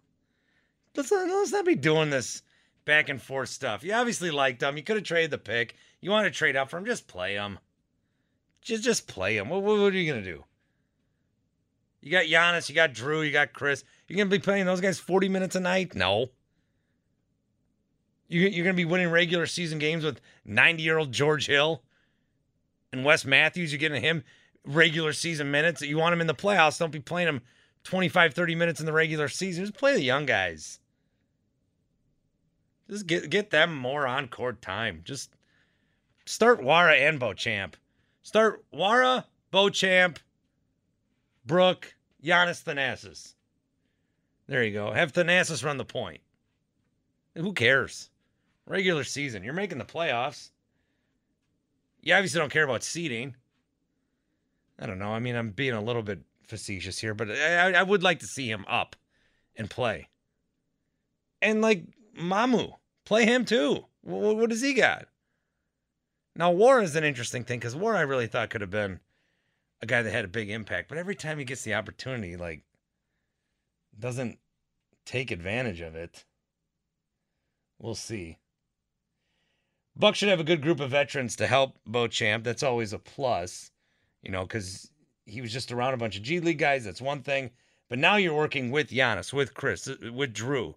S3: Let's not, let's not be doing this back and forth stuff. You obviously liked him. You could have traded the pick. You want to trade up for him? Just play him. Just just play him. What, what, what are you gonna do? You got Giannis, you got Jrue, you got Khris. You're gonna be playing those guys 40 minutes a night? No. You, you're gonna be winning regular season games with 90 year old George Hill and Wes Matthews. You're getting him regular season minutes. You want him in the playoffs? Don't be playing him 25, 30 minutes in the regular season. Just play the young guys. Just get get them more on court time. Just start Nwora and Beauchamp. Start Nwora, Beauchamp, Brook, Giannis Thanasis. There you go. Have Thanasis run the point. Who cares? Regular season. You're making the playoffs. You obviously don't care about seeding. I don't know. I mean, I'm being a little bit facetious here, but I, I would like to see him up and play. And like Mamu, play him too. What, what does he got? Now, War is an interesting thing because War I really thought could have been a guy that had a big impact, but every time he gets the opportunity, like doesn't take advantage of it. We'll see. Buck should have a good group of veterans to help Beauchamp. That's always a plus, you know, because he was just around a bunch of G League guys. That's one thing. But now you're working with Giannis, with Khris, uh, with Jrue.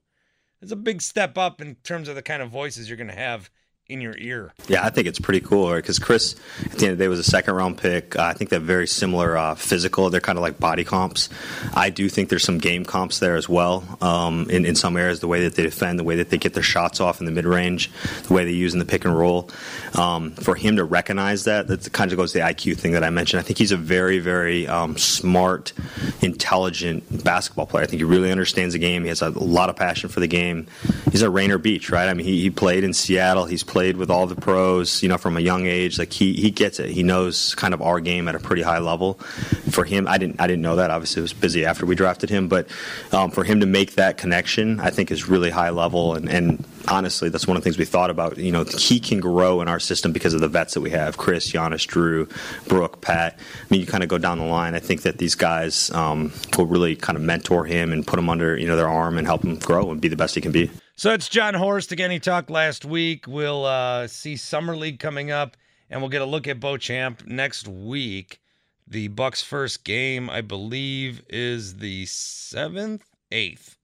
S3: It's a big step up in terms of the kind of voices you're going to have in your ear.
S6: Yeah, I think it's pretty cool because Khris, at the end of the day, was a second round pick. Uh, I think they're very similar uh, physical. They're kind of like body comps. I do think there's some game comps there as well um, in, in some areas, the way that they defend, the way that they get their shots off in the mid range, the way they use in the pick and roll. Um, for him to recognize that, that kind of goes to the IQ thing that I mentioned. I think he's a very, very um, smart, intelligent basketball player. I think he really understands the game. He has a lot of passion for the game. He's a Rainier Beach, right? I mean, he, he played in Seattle. He's played played with all the pros, you know, from a young age. Like he he gets it. He knows kind of our game at a pretty high level. For him, I didn't I didn't know that. Obviously, it was busy after we drafted him, but um, for him to make that connection, I think is really high level. And, and honestly, that's one of the things we thought about. You know, he can grow in our system because of the vets that we have: Khris, Giannis, Jrue, Brook, Pat. I mean, you kind of go down the line. I think that these guys um, will really kind of mentor him and put him under you know their arm and help him grow and be the best he can be.
S3: So it's Jon Horst again. He talked last week. We'll uh, see Summer League coming up, and we'll get a look at Beauchamp next week. The Bucks' first game, I believe, is the seventh, eighth.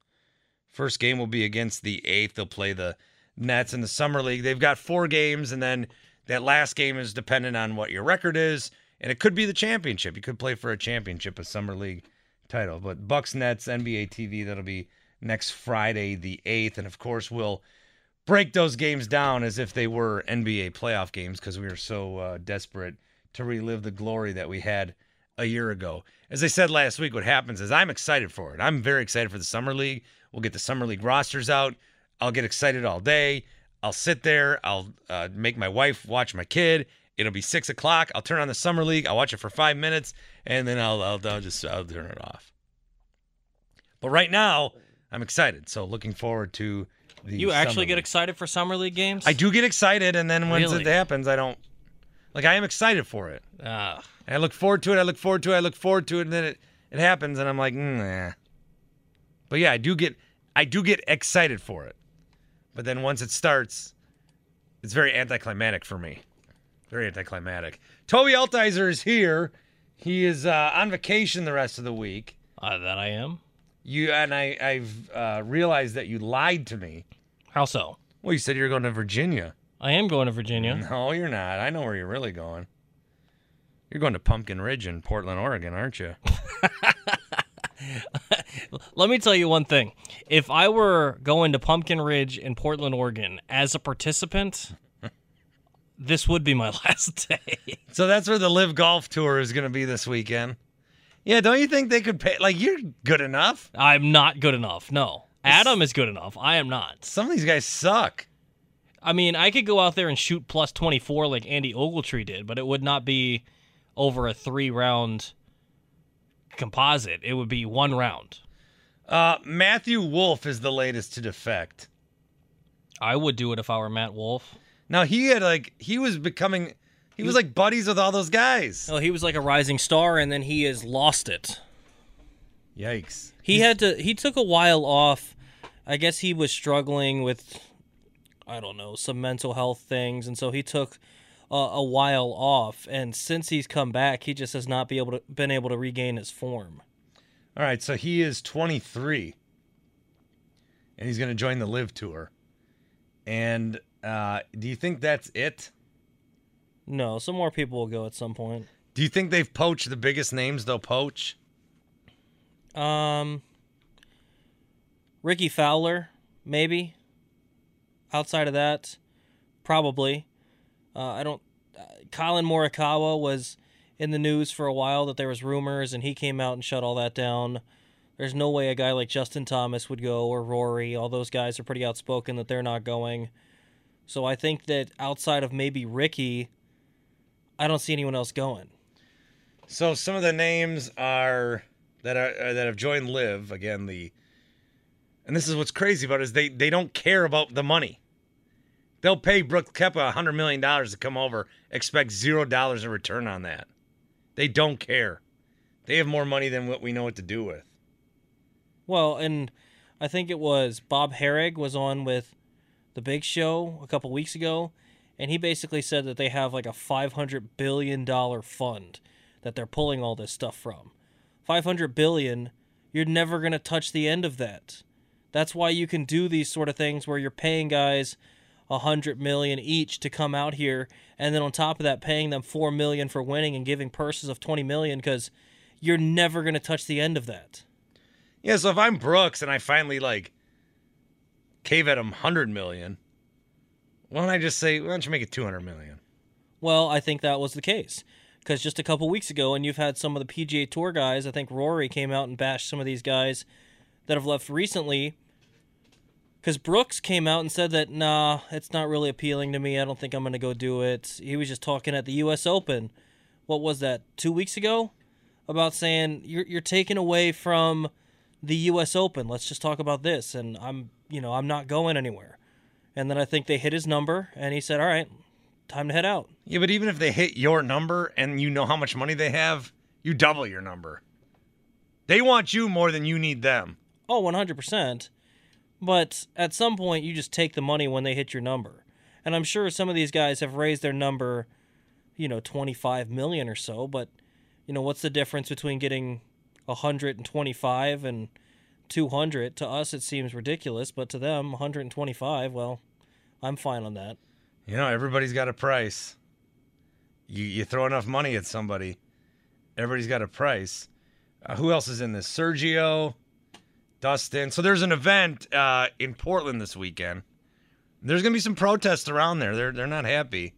S3: First game will be against the eighth. They'll play the Nets in the Summer League. They've got four games, and then that last game is dependent on what your record is, and it could be the championship. You could play for a championship, a Summer League title. But Bucks Nets NBA TV, that'll be next Friday, the 8th. And of course, we'll break those games down as if they were NBA playoff games because we are so uh, desperate to relive the glory that we had a year ago. As I said last week, what happens is I'm excited for it. I'm very excited for the Summer League. We'll get the Summer League rosters out. I'll get excited all day. I'll sit there. I'll uh, make my wife watch my kid. It'll be six o'clock. I'll turn on the Summer League. I'll watch it for five minutes, and then I'll, I'll, I'll just I'll turn it off. But right now, I'm excited. So looking forward to the.
S4: You actually get excited for summer league games?
S3: I do get excited, and then once
S4: Really?
S3: it happens, I don't. Like I am excited for it.
S4: Ah,
S3: I look forward to it. I look forward to it. I look forward to it, and then it it happens, and I'm like, mm, nah. But yeah, I do get I do get excited for it. But then once it starts, it's very anticlimactic for me. Very anticlimactic. Toby Altizer is here. He is uh, on vacation the rest of the week.
S4: uh, that I am.
S3: You and I, I've uh, realized that you lied to me.
S4: How so?
S3: Well, you said you were going to Virginia.
S4: I am going to Virginia.
S3: No, you're not. I know where you're really going. You're going to Pumpkin Ridge in Portland, Oregon, aren't you?
S4: Let me tell you one thing. If I were going to Pumpkin Ridge in Portland, Oregon as a participant, this would be my last day.
S3: So that's where the LIV Golf Tour is going to be this weekend. Yeah, don't you think they could pay? Like, you're good enough.
S4: I'm not good enough. No. Adam is good enough. I am not.
S3: Some of these guys suck.
S4: I mean, I could go out there and shoot plus 24 like Andy Ogletree did, but it would not be over a three round composite. It would be one round.
S3: Uh, Matthew Wolff is the latest to defect.
S4: I would do it if I were Matt Wolff.
S3: Now he had like he was becoming, he was like buddies with all those guys.
S4: Oh, he was like a rising star, and then he has lost it.
S3: Yikes!
S4: He had to. He took a while off. I guess he was struggling with, I don't know, some mental health things, and so he took a, a while off. And since he's come back, he just has not be able to been able to regain his form.
S3: All right, so he is 23, and he's going to join the LIV Tour. And uh, do you think that's it?
S4: No, some more people will go at some point.
S3: Do you think they've poached the biggest names they'll poach?
S4: Um, Rickie Fowler, maybe. Outside of that, probably. Uh, I don't. Uh, Collin Morikawa was in the news for a while that there was rumors, and he came out and shut all that down. There's no way a guy like Justin Thomas would go or Rory. All those guys are pretty outspoken that they're not going. So I think that outside of maybe Rickie, I don't see anyone else going.
S3: So some of the names are that are uh, that have joined LIV again. The and this is what's crazy about it is they they don't care about the money. They'll pay Brooks Koepka a hundred million dollars to come over, expect zero dollars in return on that. They don't care. They have more money than what we know what to do with.
S4: Well, and I think it was Bob Harig was on with the Big Show a couple weeks ago, and he basically said that they have like a five hundred billion dollar fund that they're pulling all this stuff from. Five hundred billion, you're never gonna touch the end of that. That's why you can do these sort of things where you're paying guys a hundred million each to come out here, and then on top of that, paying them four million for winning and giving purses of twenty million because you're never gonna touch the end of that.
S3: Yeah, so if I'm Brooks and I finally like cave at him 100 million, why don't I just say, why don't you make it 200 million?
S4: Well, I think that was the case because just a couple weeks ago, and you've had some of the PGA Tour guys. I think Rory came out and bashed some of these guys that have left recently. Because Brooks came out and said that, nah, it's not really appealing to me. I don't think I'm going to go do it. He was just talking at the U.S. Open. What was that, two weeks ago? About saying, you're, you're taking away from the U.S. Open. Let's just talk about this. And I'm, you know, I'm not going anywhere. And then I think they hit his number, and he said, all right, time to head out.
S3: Yeah, but even if they hit your number and you know how much money they have, you double your number. They want you more than you need them.
S4: Oh, 100%. But at some point, you just take the money when they hit your number. And I'm sure some of these guys have raised their number, you know, 25 million or so. But, you know, what's the difference between getting 125 and 200? To us, it seems ridiculous. But to them, 125, well, I'm fine on that.
S3: You know, everybody's got a price. You you throw enough money at somebody, everybody's got a price. Uh, who else is in this? Sergio, Dustin. So there's an event uh, in Portland this weekend. There's gonna be some protests around there. They're they're not happy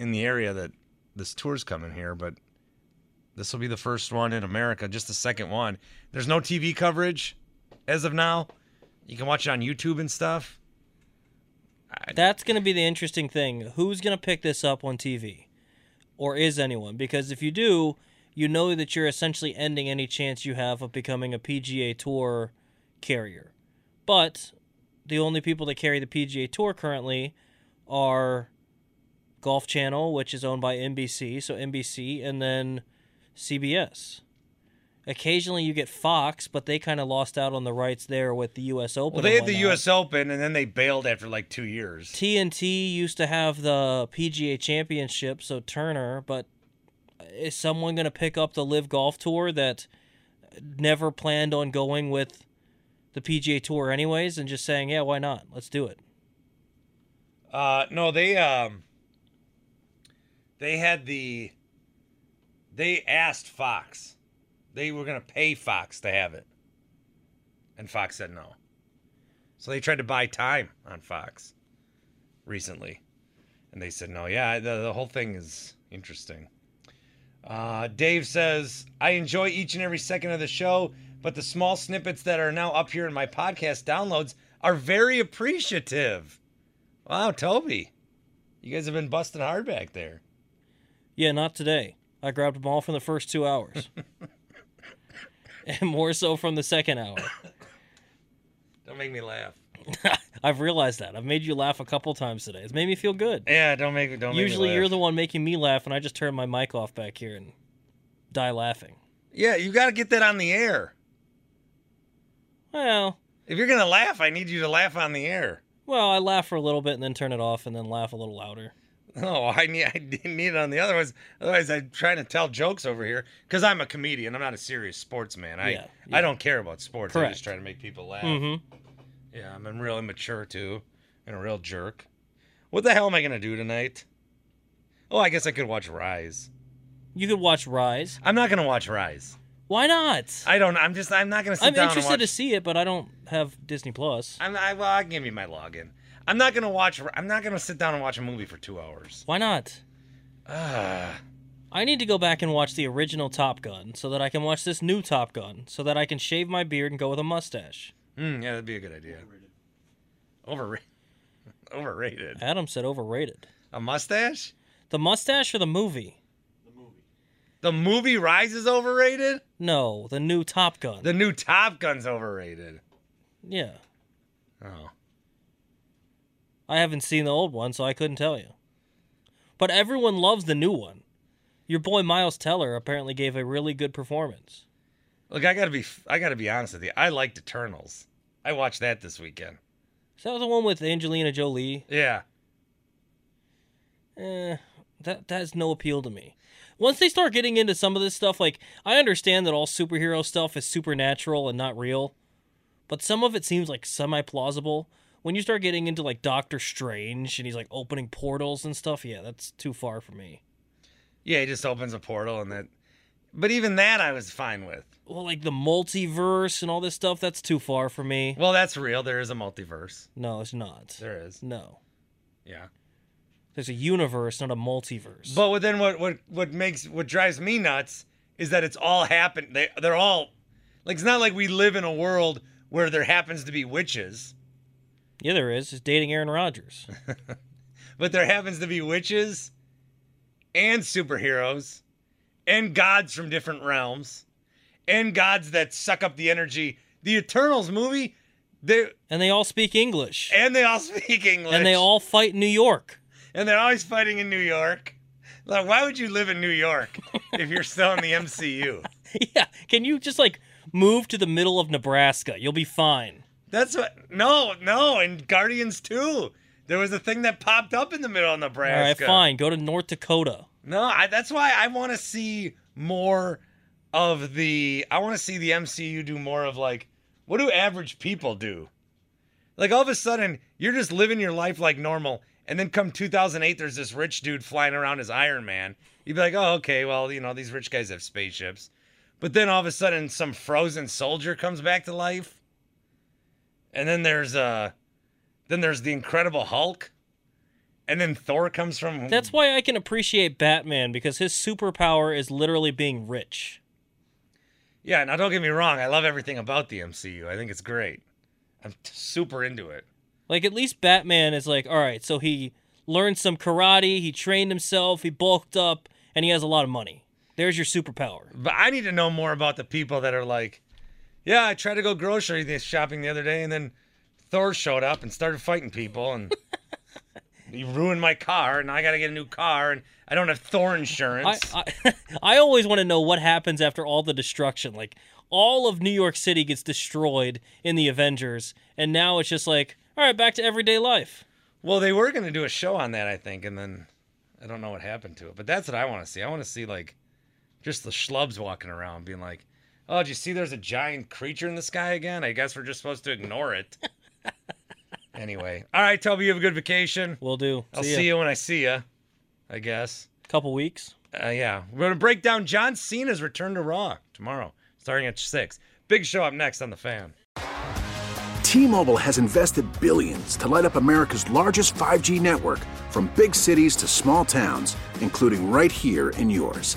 S3: in the area that this tour's coming here, but this will be the first one in America, just the second one. There's no TV coverage as of now. You can watch it on YouTube and stuff.
S4: That's going to be the interesting thing. Who's going to pick this up on TV? Or is anyone? Because if you do, you know that you're essentially ending any chance you have of becoming a PGA Tour carrier. But the only people that carry the PGA Tour currently are Golf Channel, which is owned by NBC, so NBC, and then CBS. Occasionally you get Fox, but they kind of lost out on the rights there with the U.S. Open.
S3: Well, they had the. U.S. Open, and then they bailed after like two years.
S4: TNT used to have the PGA Championship, so Turner, but is someone going to pick up the LIV Golf Tour that never planned on going with the PGA Tour anyways and just saying, "Yeah, why not? Let's do it."
S3: Uh, no, they um, they had the. They asked Fox. They were gonna pay Fox to have it, and Fox said no. So they tried to buy time on Fox recently, and they said no. Yeah, the, the whole thing is interesting. Uh, Dave says, I enjoy each and every second of the show, but the small snippets that are now up here in my podcast downloads are very appreciative. Wow, Toby. You guys have been busting hard back there.
S4: Yeah, not today. I grabbed them all from the first two hours, and more so from the second hour.
S3: Don't make me laugh.
S4: I've realized that. I've made you laugh a couple times today. It's made me feel good.
S3: Yeah, don't make don't
S4: Usually
S3: make me
S4: you're the one making me laugh, and I just turn my mic off back here and die laughing.
S3: Yeah, you got to get that on the air.
S4: Well,
S3: If you're gonna laugh, I need you to laugh on the air.
S4: well, I laugh for a little bit and then turn it off and then laugh a little louder.
S3: No, I need I didn't need it on the other ones. Otherwise, I'm trying to tell jokes over here because I'm a comedian. I'm not a serious sportsman. I
S4: Yeah, yeah.
S3: I don't care about sports. I'm just trying to make people laugh.
S4: Mhm.
S3: Yeah, I'm real immature too, and a real jerk. What the hell am I gonna do tonight? Oh, I guess I could watch Rise.
S4: You could watch Rise.
S3: I'm not gonna watch Rise.
S4: Why not?
S3: I don't. I'm just. I'm not gonna sit
S4: I'm interested to see it, but I don't have Disney Plus.
S3: I'm. I, well, I can give you my login. I'm not gonna watch. I'm not gonna sit down and watch a movie for two hours.
S4: Why not?
S3: Ah.
S4: I need to go back and watch the original Top Gun so that I can watch this new Top Gun so that I can shave my beard and go with a mustache.
S3: Hmm, yeah, that'd be a good idea. Overrated. Overrated.
S4: Adam said overrated.
S3: A mustache?
S4: The mustache or the movie?
S3: the movie? The movie Rise is overrated?
S4: No, the new Top Gun.
S3: The new Top Gun's overrated.
S4: yeah.
S3: Oh.
S4: I haven't seen the old one, so I couldn't tell you. But everyone loves the new one. Your boy Miles Teller apparently gave a really good performance.
S3: Look, I gotta be I gotta be honest with you. I liked Eternals. I watched that this weekend.
S4: Is that the one with Angelina Jolie?
S3: Yeah.
S4: Eh, that that has no appeal to me. Once they start getting into some of this stuff, like I understand that all superhero stuff is supernatural and not real, but some of it seems like semi plausible. When you start getting into like Doctor Strange and he's like opening portals and stuff, yeah, that's too far for me.
S3: Yeah, he just opens a portal and that. But even that I was fine with.
S4: Well, like the multiverse and all this stuff, that's too far for me.
S3: Well, that's real. There is a multiverse.
S4: No, it's not.
S3: There is.
S4: No.
S3: Yeah.
S4: There's a universe, not a multiverse.
S3: But then what what what makes what drives me nuts is that it's all happened. They they're all like it's not like we live in a world where there happens to be witches.
S4: Yeah, there is. It's dating Aaron Rodgers.
S3: but there happens to be witches and superheroes and gods from different realms and gods that suck up the energy. The Eternals movie, they
S4: and they all speak English.
S3: And they all speak English.
S4: And they all fight in New York.
S3: And they're always fighting in New York. Like, why would you live in New York if you're still in the MCU?
S4: yeah, can you just like move to the middle of Nebraska? You'll be fine.
S3: That's what. No, no, and Guardians too. There was a thing that popped up in the middle of Nebraska.
S4: All right, fine. Go to North Dakota.
S3: No, I, that's why I want to see more of the. I want to see the MCU do more of like, what do average people do? Like all of a sudden, you're just living your life like normal, and then come 2008, there's this rich dude flying around as Iron Man. You'd be like, oh, okay, well, you know, these rich guys have spaceships. But then all of a sudden, some frozen soldier comes back to life. And then there's uh then there's the Incredible Hulk. And then Thor comes from
S4: That's why I can appreciate Batman because his superpower is literally being rich.
S3: Yeah, now don't get me wrong, I love everything about the MCU. I think it's great. I'm super into it.
S4: Like at least Batman is like, all right, so he learned some karate, he trained himself, he bulked up, and he has a lot of money. There's your superpower.
S3: But I need to know more about the people that are like, yeah, I tried to go grocery shopping the other day, and then Thor showed up and started fighting people, and he ruined my car, and I got to get a new car, and I don't have Thor insurance.
S4: I, I, I always want to know what happens after all the destruction. Like all of New York City gets destroyed in the Avengers, and now it's just like, all right, back to everyday life.
S3: Well, they were going to do a show on that, I think, and then I don't know what happened to it. But that's what I want to see. I want to see like just the schlubs walking around, being like, "Oh, did you see? There's a giant creature in the sky again. I guess we're just supposed to ignore it." anyway, all right, Toby, you have a good vacation.
S4: We'll do.
S3: I'll see, see you when I see you. I guess.
S4: Couple weeks.
S3: Uh, yeah, we're gonna break down John Cena's return to Raw tomorrow, starting at six. Big show up next on the Fan.
S7: T-Mobile has invested billions to light up America's largest 5G network, from big cities to small towns, including right here in yours.